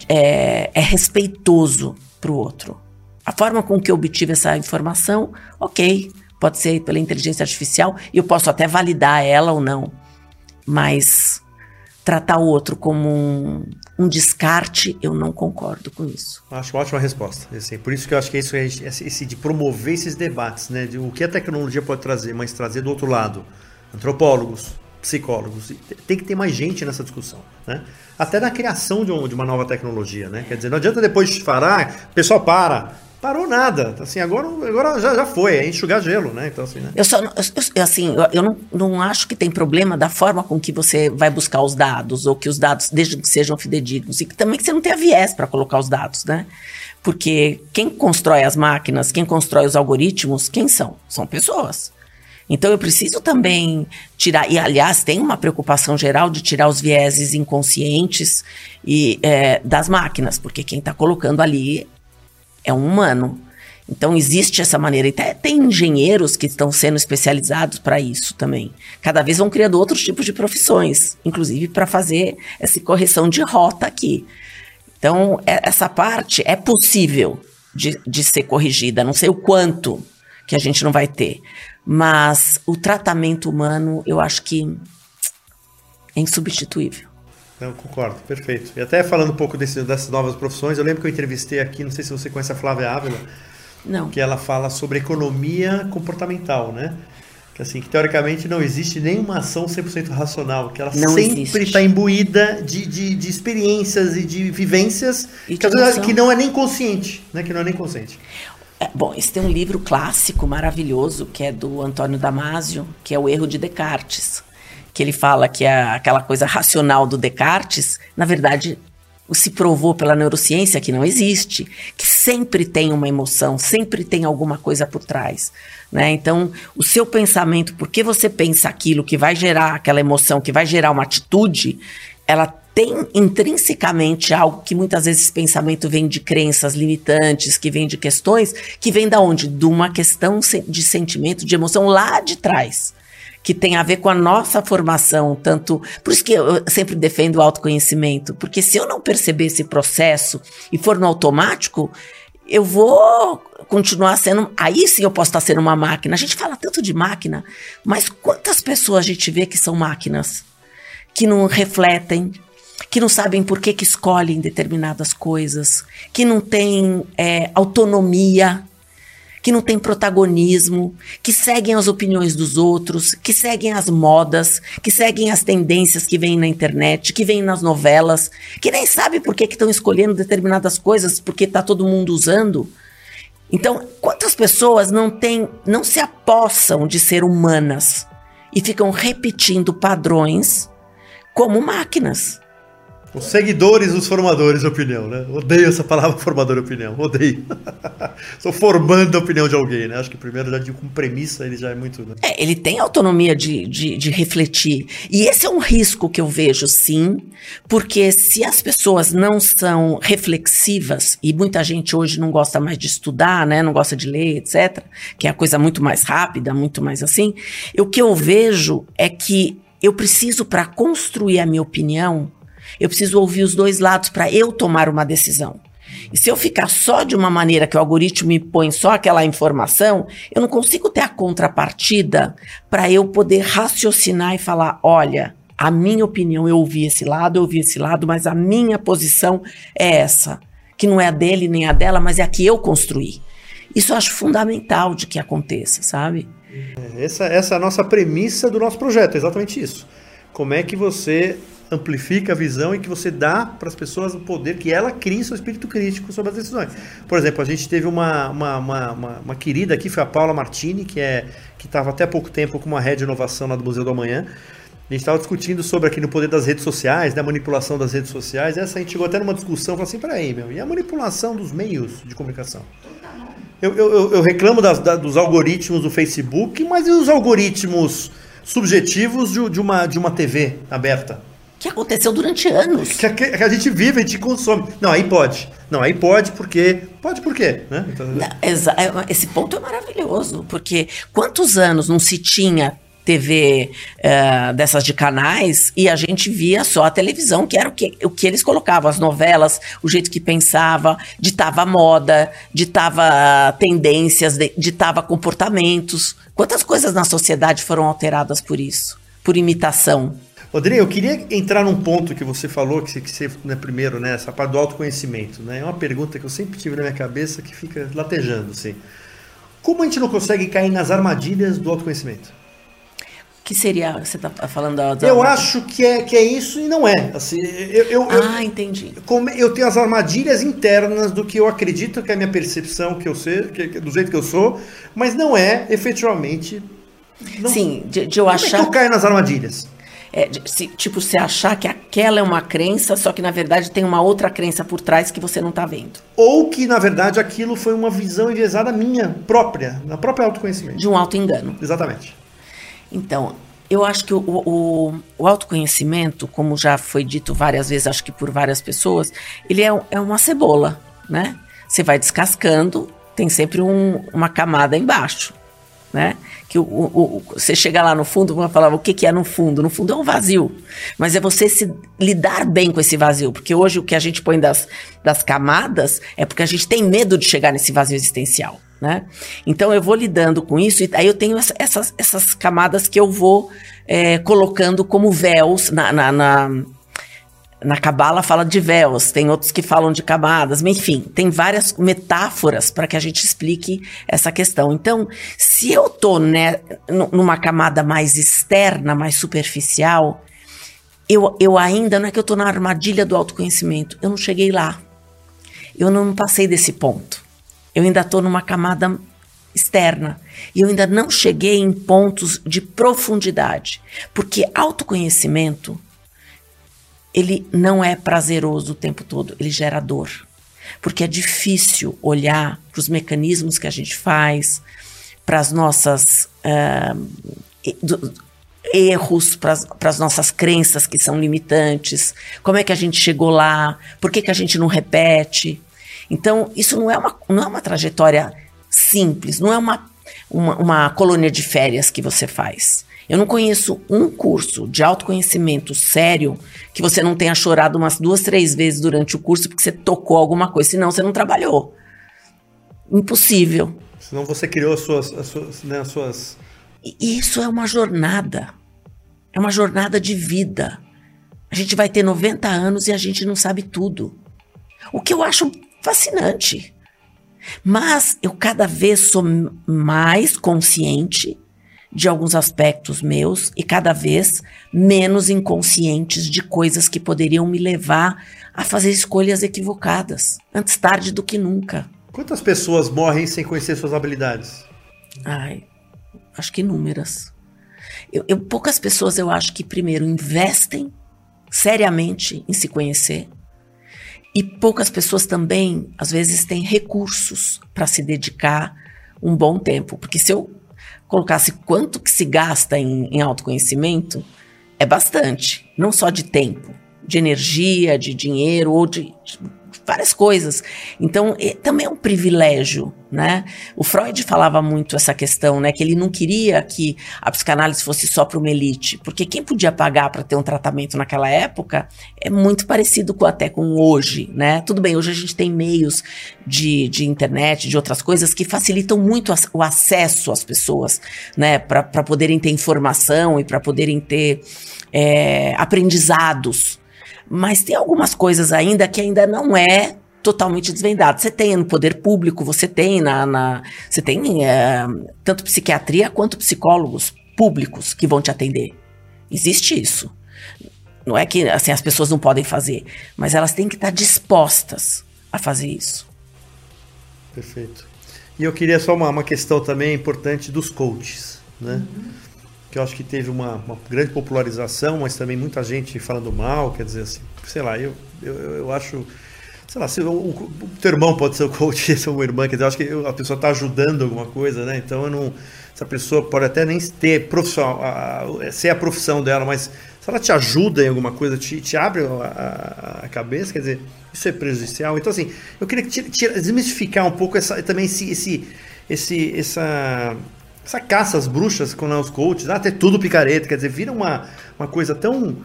é, é respeitoso para o outro. A forma com que eu obtive essa informação, ok, pode ser pela inteligência artificial e eu posso até validar ela ou não, mas tratar o outro como um, um, descarte, eu não concordo com isso. Acho uma ótima resposta. Assim, por isso que eu acho que isso é esse de promover esses debates, né? De o que a tecnologia pode trazer, mas trazer do outro lado antropólogos, psicólogos. Tem que ter mais gente nessa discussão, né? Até na criação de, um, de uma nova tecnologia, né? Quer dizer, não adianta depois parar, o pessoal para, parou nada. Assim, agora, agora já, já foi, é enxugar gelo, né? Então, assim, né? Eu só, eu, assim, eu, eu não, não acho que tem problema da forma com que você vai buscar os dados, ou que os dados, desde que sejam fidedignos, e que também que você não tenha viés para colocar os dados, né? Porque quem constrói as máquinas, quem constrói os algoritmos, quem são? São pessoas. Então eu preciso também tirar, e aliás, tem uma preocupação geral de tirar os vieses inconscientes e, é, das máquinas, porque quem está colocando ali é um humano. Então existe essa maneira. E tem engenheiros que estão sendo especializados para isso também. Cada vez vão criando outros tipos de profissões, inclusive para fazer essa correção de rota aqui. Então, é, essa parte é possível de, de ser corrigida. Não sei o quanto que a gente não vai ter. Mas o tratamento humano, eu acho que é insubstituível. Não, concordo, perfeito. E até falando um pouco desse, dessas novas profissões, eu lembro que eu entrevistei aqui, não sei se você conhece a Flávia Ávila, não. que ela fala sobre economia comportamental, né? Que assim, que teoricamente não existe nenhuma ação 100% racional, que ela não sempre está imbuída de, de, de, experiências e de vivências e que, que não é nem consciente, né? Que não é nem consciente. É, bom, esse tem um livro clássico maravilhoso que é do Antônio Damasio, que é o Erro de Descartes, que ele fala que é aquela coisa racional do Descartes, na verdade, se provou pela neurociência que não existe, que sempre tem uma emoção, sempre tem alguma coisa por trás. Né? Então, o seu pensamento, porque você pensa aquilo que vai gerar aquela emoção, que vai gerar uma atitude, ela tem intrinsecamente algo que muitas vezes esse pensamento vem de crenças limitantes, que vem de questões, que vem da onde? De uma questão de sentimento, de emoção lá de trás, que tem a ver com a nossa formação, tanto, por isso que eu sempre defendo o autoconhecimento, porque se eu não perceber esse processo e for no automático, eu vou continuar sendo. Aí sim eu posso estar sendo uma máquina. A gente fala tanto de máquina, mas quantas pessoas a gente vê que são máquinas? Que não refletem, que não sabem por que, que escolhem determinadas coisas, que não têm é, autonomia, que não têm protagonismo, que seguem as opiniões dos outros, que seguem as modas, que seguem as tendências que vêm na internet, que vêm nas novelas, que nem sabem por que estão escolhendo determinadas coisas, porque está todo mundo usando. Então, quantas pessoas não têm, não se apossam de ser humanas e ficam repetindo padrões como máquinas? Os seguidores dos formadores de opinião, né? Odeio essa palavra formador de opinião, odeio. Estou formando a opinião de alguém, né? Acho que primeiro já digo com premissa ele já é muito. Né? É, ele tem autonomia de, de, de, refletir. E esse é um risco que eu vejo, sim, porque se as pessoas não são reflexivas, e muita gente hoje não gosta mais de estudar, né? Não gosta de ler, etc., que é a coisa muito mais rápida, muito mais assim, o que eu vejo é que eu preciso, para construir a minha opinião, eu preciso ouvir os dois lados para eu tomar uma decisão. E se eu ficar só de uma maneira que o algoritmo me põe só aquela informação, eu não consigo ter a contrapartida para eu poder raciocinar e falar: olha, a minha opinião, eu ouvi esse lado, eu ouvi esse lado, mas a minha posição é essa. que não é a dele nem a dela, mas é a que eu construí. Isso eu acho fundamental de que aconteça, sabe? Essa, essa é a nossa premissa do nosso projeto, é exatamente isso. Como é que você amplifica a visão e que você dá para as pessoas o poder que ela crie seu espírito crítico sobre as decisões. Por exemplo, a gente teve uma, uma, uma, uma, uma querida aqui, foi a Paula Martini, que é que estava até há pouco tempo com uma rede de inovação lá do Museu do Amanhã. A gente estava discutindo sobre aqui no poder das redes sociais, da né, manipulação das redes sociais. Essa a gente chegou até numa discussão, falou assim, peraí, meu, e a manipulação dos meios de comunicação? Eu, eu, eu reclamo das, da, dos algoritmos do Facebook, mas e os algoritmos subjetivos de, de, uma, de uma TV aberta? Que aconteceu durante anos. Que a, que a, gente vive, a gente consome. Não, aí pode. Não, aí pode porque. Pode por quê? Né? Então, não, é, esse ponto é maravilhoso, porque quantos anos não se tinha TV uh, eh, dessas de canais e a gente via só a televisão, que era o que, o que eles colocavam, as novelas, o jeito que pensava, ditava moda, ditava tendências, ditava comportamentos. Quantas coisas na sociedade foram alteradas por isso? Por imitação. Rodrigo, eu queria entrar num ponto que você falou, que você, que você né, primeiro, né, essa parte do autoconhecimento. Né? É uma pergunta que eu sempre tive na minha cabeça que fica latejando. Assim. Como a gente não consegue cair nas armadilhas do autoconhecimento? que seria, você está falando da, da, Eu acho que é, que é isso e não é. Assim, eu, eu, ah, eu, entendi. Como eu tenho as armadilhas internas do que eu acredito que é a minha percepção, que eu sei, que, do jeito que eu sou, mas não é efetivamente. Não, Sim, de, de eu achar. É que eu caio nas armadilhas. É, se, tipo, você achar que aquela é uma crença, só que na verdade tem uma outra crença por trás que você não está vendo. Ou que na verdade aquilo foi uma visão enviesada minha própria, na própria autoconhecimento. De um auto-engano. Exatamente. Então, eu acho que o, o, o, autoconhecimento, como já foi dito várias vezes, acho que por várias pessoas, ele é, é uma cebola, né? Você vai descascando, tem sempre um, uma camada embaixo, né? Que o, o, você chega lá no fundo, vai falar o que, que é no fundo? No fundo é um vazio, mas é você se lidar bem com esse vazio, porque hoje o que a gente põe das, das camadas é porque a gente tem medo de chegar nesse vazio existencial. Né? Então eu vou lidando com isso e aí eu tenho essas, essas camadas que eu vou é, colocando como véus na, na, na na cabala fala de véus, tem outros que falam de camadas, enfim, tem várias metáforas para que a gente explique essa questão. Então, se eu tô né, numa camada mais externa, mais superficial, eu, eu ainda não é que eu tô na armadilha do autoconhecimento, eu não cheguei lá. Eu não passei desse ponto. Eu ainda estou numa camada externa. E eu ainda não cheguei em pontos de profundidade. Porque autoconhecimento, ele não é prazeroso o tempo todo, ele gera dor. Porque é difícil olhar para os mecanismos que a gente faz, para as nossas uh, erros, para as nossas crenças que são limitantes, como é que a gente chegou lá, por que, que a gente não repete. Então, isso não é uma, não é uma trajetória simples, não é uma, uma, uma colônia de férias que você faz. Eu não conheço um curso de autoconhecimento sério que você não tenha chorado umas duas, três vezes durante o curso porque você tocou alguma coisa, senão você não trabalhou. Impossível. Senão você criou as suas. As suas, né, as suas... E isso é uma jornada. É uma jornada de vida. A gente vai ter 90 anos e a gente não sabe tudo. O que eu acho fascinante. Mas eu cada vez sou mais consciente de alguns aspectos meus e cada vez menos inconscientes de coisas que poderiam me levar a fazer escolhas equivocadas, antes tarde do que nunca. Quantas pessoas morrem sem conhecer suas habilidades? Ai, acho que inúmeras. Eu, eu, poucas pessoas eu acho que primeiro investem seriamente em se conhecer e poucas pessoas também, às vezes, têm recursos para se dedicar um bom tempo. Porque se eu colocasse quanto que se gasta em, em autoconhecimento, é bastante. Não só de tempo, de energia, de dinheiro ou de, de várias coisas. Então, é, também é um privilégio, né? O Freud falava muito essa questão, né? Que ele não queria que a psicanálise fosse só para uma elite, porque quem podia pagar para ter um tratamento naquela época é muito parecido com até com hoje, né? Tudo bem, hoje a gente tem meios de, de internet, de outras coisas que facilitam muito o acesso às pessoas, né? Para poderem ter informação e para poderem ter é, aprendizados mas tem algumas coisas ainda que ainda não é totalmente desvendado. Você tem no poder público, você tem na, na você tem é, tanto psiquiatria quanto psicólogos públicos que vão te atender. Existe isso. Não é que assim as pessoas não podem fazer, mas elas têm que estar dispostas a fazer isso. Perfeito. E eu queria só uma, uma questão também importante dos coaches, né? Uhum. Que eu acho que teve uma, uma, grande popularização, mas também muita gente falando mal, quer dizer assim, sei lá, eu, eu, eu acho sei lá, se o, o, teu irmão pode ser o coach, essa é uma irmã, quer dizer, eu acho que a pessoa está ajudando alguma coisa, né? Então eu não. Essa pessoa pode até nem ter profissão, a, a, ser a profissão dela, mas se ela te ajuda em alguma coisa, te, te abre a, a, cabeça, quer dizer, isso é prejudicial. Então, assim, eu queria desmistificar um pouco essa, também esse, esse, esse, essa, essa caça às bruxas com os coaches, até tudo picareta, quer dizer, vira uma, uma coisa tão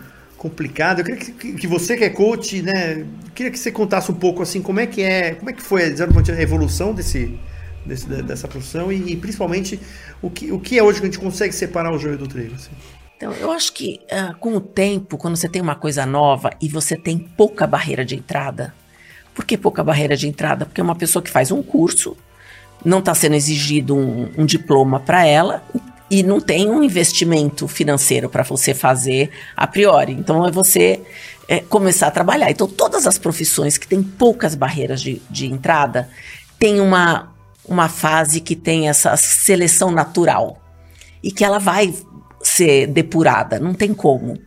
complicado. Eu queria que, que, você que é coach, né, queria que você contasse um pouco assim como é que é, como é que foi a evolução desse, desse dessa profissão e, e, principalmente o que, o que é hoje que a gente consegue separar o joio do trigo. Assim. Então, eu acho que uh, com o tempo, quando você tem uma coisa nova e você tem pouca barreira de entrada, por que pouca barreira de entrada? Porque é uma pessoa que faz um curso, não está sendo exigido um, um diploma para ela, e não tem um investimento financeiro para você fazer a priori. Então é você é, começar a trabalhar. Então todas as profissões que têm poucas barreiras de, de entrada têm uma, uma fase que tem essa seleção natural e que ela vai ser depurada, não tem como.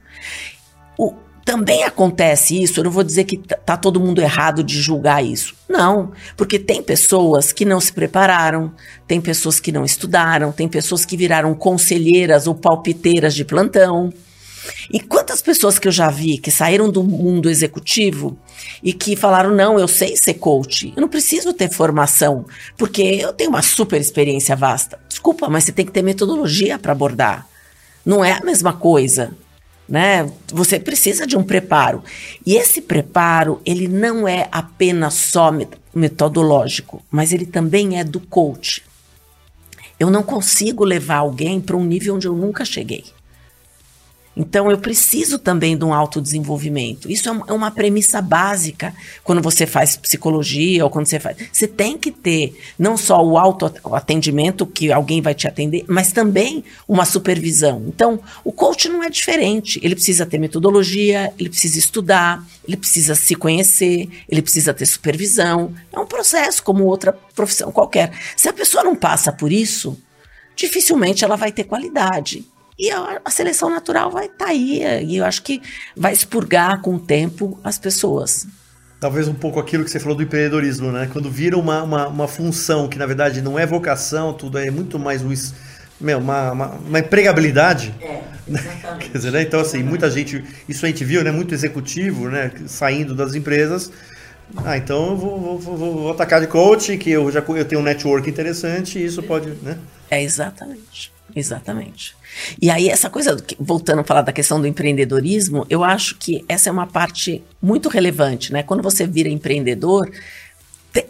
Também acontece isso, eu não vou dizer que tá todo mundo errado de julgar isso. Não, porque tem pessoas que não se prepararam, tem pessoas que não estudaram, tem pessoas que viraram conselheiras ou palpiteiras de plantão. E quantas pessoas que eu já vi que saíram do mundo executivo e que falaram: não, eu sei ser coach, eu não preciso ter formação, porque eu tenho uma super experiência vasta. Desculpa, mas você tem que ter metodologia para abordar. Não é a mesma coisa né? Você precisa de um preparo. E esse preparo, ele não é apenas só metodológico, mas ele também é do coach. Eu não consigo levar alguém para um nível onde eu nunca cheguei. Então, eu preciso também de um autodesenvolvimento. Isso é, é uma premissa básica quando você faz psicologia ou quando você faz. Você tem que ter não só o autoatendimento, que alguém vai te atender, mas também uma supervisão. Então, o coach não é diferente. Ele precisa ter metodologia, ele precisa estudar, ele precisa se conhecer, ele precisa ter supervisão. É um processo como outra profissão qualquer. Se a pessoa não passa por isso, dificilmente ela vai ter qualidade. E a, a seleção natural vai estar tá aí. E eu acho que vai expurgar com o tempo as pessoas. Talvez um pouco aquilo que você falou do empreendedorismo, né? Quando vira uma, uma, uma função que na verdade não é vocação, tudo é muito mais um, meu, uma, uma, uma empregabilidade. É, exatamente. Quer dizer, né? Então, assim, muita gente. Isso a gente viu, né? Muito executivo, né? Saindo das empresas. Ah, então eu vou, vou, vou, vou atacar de coach, que eu já eu tenho um network interessante e isso pode, né? É, exatamente. Exatamente. E aí, essa coisa, voltando a falar da questão do empreendedorismo, eu acho que essa é uma parte muito relevante, né? Quando você vira empreendedor,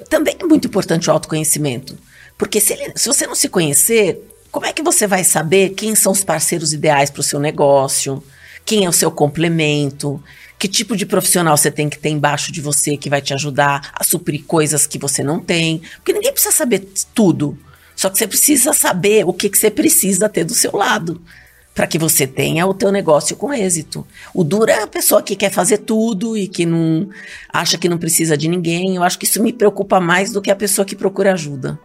também é muito importante o autoconhecimento. Porque se, ele, se você não se conhecer, como é que você vai saber quem são os parceiros ideais para o seu negócio? Quem é o seu complemento? Que tipo de profissional você tem que ter embaixo de você que vai te ajudar a suprir coisas que você não tem? Porque ninguém precisa saber tudo. Só que você precisa saber o que, que você precisa ter do seu lado para que você tenha o teu negócio com êxito. O duro é a pessoa que quer fazer tudo e que não acha que não precisa de ninguém. Eu acho que isso me preocupa mais do que a pessoa que procura ajuda.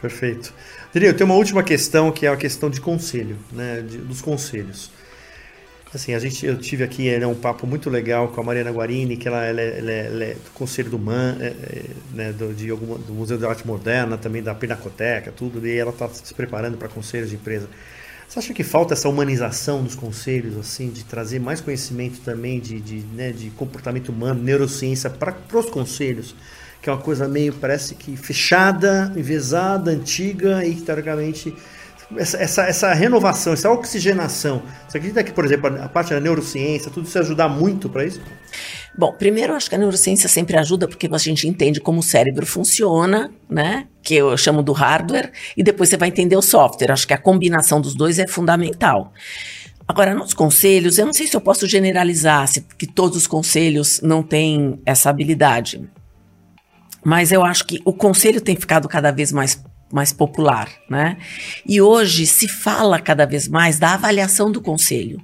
Perfeito. Diria, eu tenho uma última questão que é a questão de conselho, né, de, dos conselhos. Assim, a gente, eu tive aqui né, um papo muito legal com a Mariana Guarini, que ela, ela, é, ela, é, ela é do Conselho do MAN, é, é, né, do, de do Museu de Arte Moderna, também da Pinacoteca, tudo, e ela está se preparando para conselhos de empresa. Você acha que falta essa humanização dos conselhos, assim, de trazer mais conhecimento também de, de, né, de comportamento humano, neurociência para os conselhos? Que é uma coisa meio, parece que fechada, envezada, antiga e que, teoricamente, essa, essa, essa, renovação, essa oxigenação. Você acredita que, por exemplo, a parte da neurociência, tudo isso ajudar muito para isso? Bom, primeiro eu acho que a neurociência sempre ajuda porque a gente entende como o cérebro funciona, né? Que eu chamo do hardware, e depois você vai entender o software. Acho que a combinação dos dois é fundamental. Agora, nos conselhos, eu não sei se eu posso generalizar, se, que todos os conselhos não têm essa habilidade. mas eu acho que o conselho tem ficado cada vez mais mais popular, né? E hoje se fala cada vez mais da avaliação do conselho.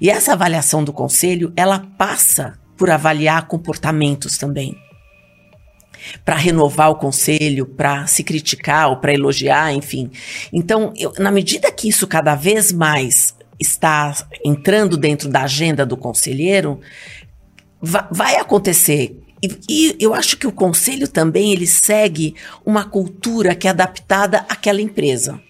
E essa avaliação do conselho, ela passa por avaliar comportamentos também. Para renovar o conselho, para se criticar ou para elogiar, enfim. Então, eu, na medida que isso cada vez mais está entrando dentro da agenda do conselheiro, vai acontecer e, e, eu acho que o conselho também ele segue uma cultura que é adaptada àquela empresa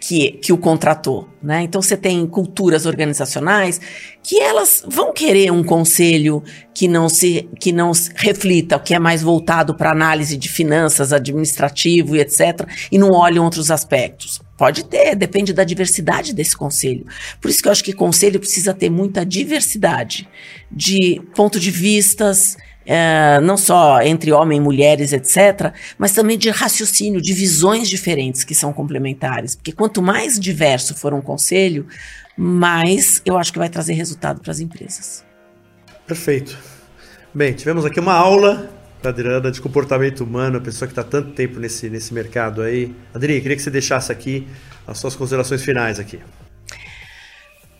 que, que o contratou, né? Então você tem culturas organizacionais que elas vão querer um conselho que não se que não se reflita, que é mais voltado para análise de finanças, administrativo e etc, e não olham outros aspectos. Pode ter, depende da diversidade desse conselho. Por isso que eu acho que conselho precisa ter muita diversidade de ponto de vistas, é, não só entre homens e mulheres, etc., mas também de raciocínio, de visões diferentes que são complementares. Porque quanto mais diverso for um conselho, mais eu acho que vai trazer resultado para as empresas. Perfeito. Bem, tivemos aqui uma aula da Adriana de comportamento humano, a pessoa que está tanto tempo nesse, nesse mercado aí. Adri, queria que você deixasse aqui as suas considerações finais aqui.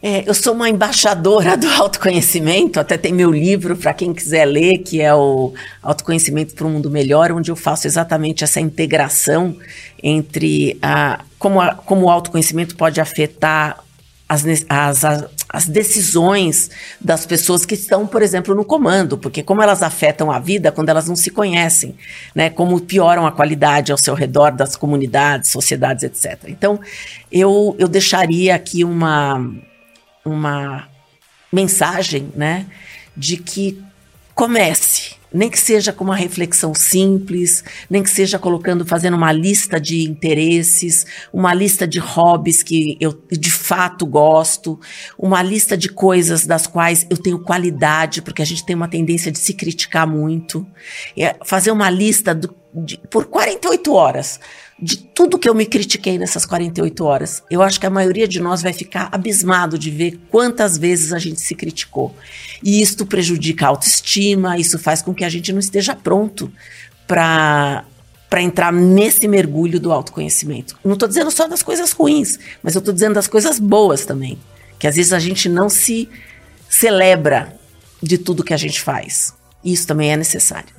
É, eu sou uma embaixadora do autoconhecimento, até tem meu livro para quem quiser ler, que é o Autoconhecimento para um Mundo Melhor, onde eu faço exatamente essa integração entre a, como, a, como o autoconhecimento pode afetar as, as, as decisões das pessoas que estão, por exemplo, no comando, porque como elas afetam a vida quando elas não se conhecem, né? Como pioram a qualidade ao seu redor das comunidades, sociedades, etc. Então, eu, eu deixaria aqui uma uma mensagem, né, de que comece, nem que seja com uma reflexão simples, nem que seja colocando, fazendo uma lista de interesses, uma lista de hobbies que eu de fato gosto, uma lista de coisas das quais eu tenho qualidade, porque a gente tem uma tendência de se criticar muito. É fazer uma lista do, de, por 48 horas de tudo que eu me critiquei nessas 48 horas. Eu acho que a maioria de nós vai ficar abismado de ver quantas vezes a gente se criticou. E isto prejudica a autoestima, isso faz com que a gente não esteja pronto para para entrar nesse mergulho do autoconhecimento. Não estou dizendo só das coisas ruins, mas eu estou dizendo das coisas boas também, que às vezes a gente não se celebra de tudo que a gente faz. Isso também é necessário.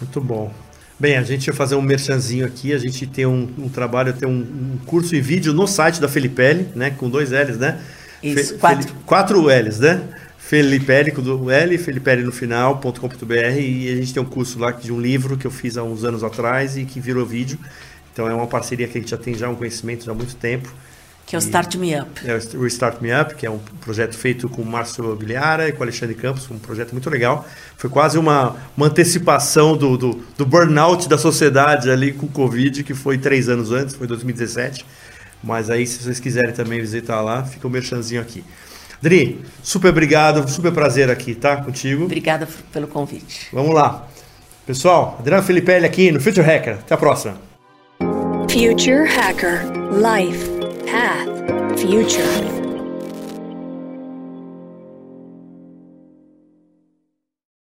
Muito bom. Bem, a gente vai fazer um merchanzinho aqui. A gente tem um, um trabalho, tem um, um, curso e vídeo no site da Felipelli, né? Com dois L's, né? Isso, Fe, quatro. quatro L's, né? Felipelli com do L, Felipelli no final.com.br e a gente tem um curso lá de um livro que eu fiz há uns anos atrás e que virou vídeo. Então é uma parceria que a gente já tem já um conhecimento já há muito tempo. Que é o Start Me Up. É o Start Me Up, que é um projeto feito com o Márcio Biliara e com o Alexandre Campos, um projeto muito legal. Foi quase uma, uma antecipação do, do, do burnout da sociedade ali com o Covid, que foi três anos antes, foi 2017. Mas aí, se vocês quiserem também visitar lá, fica o um merchanzinho aqui. Dri, super obrigado, super prazer aqui, tá? Contigo. Obrigada pelo convite. Vamos lá. Pessoal, Adriano Filipelli aqui no Future Hacker. Até a próxima. Future Hacker Life Path Future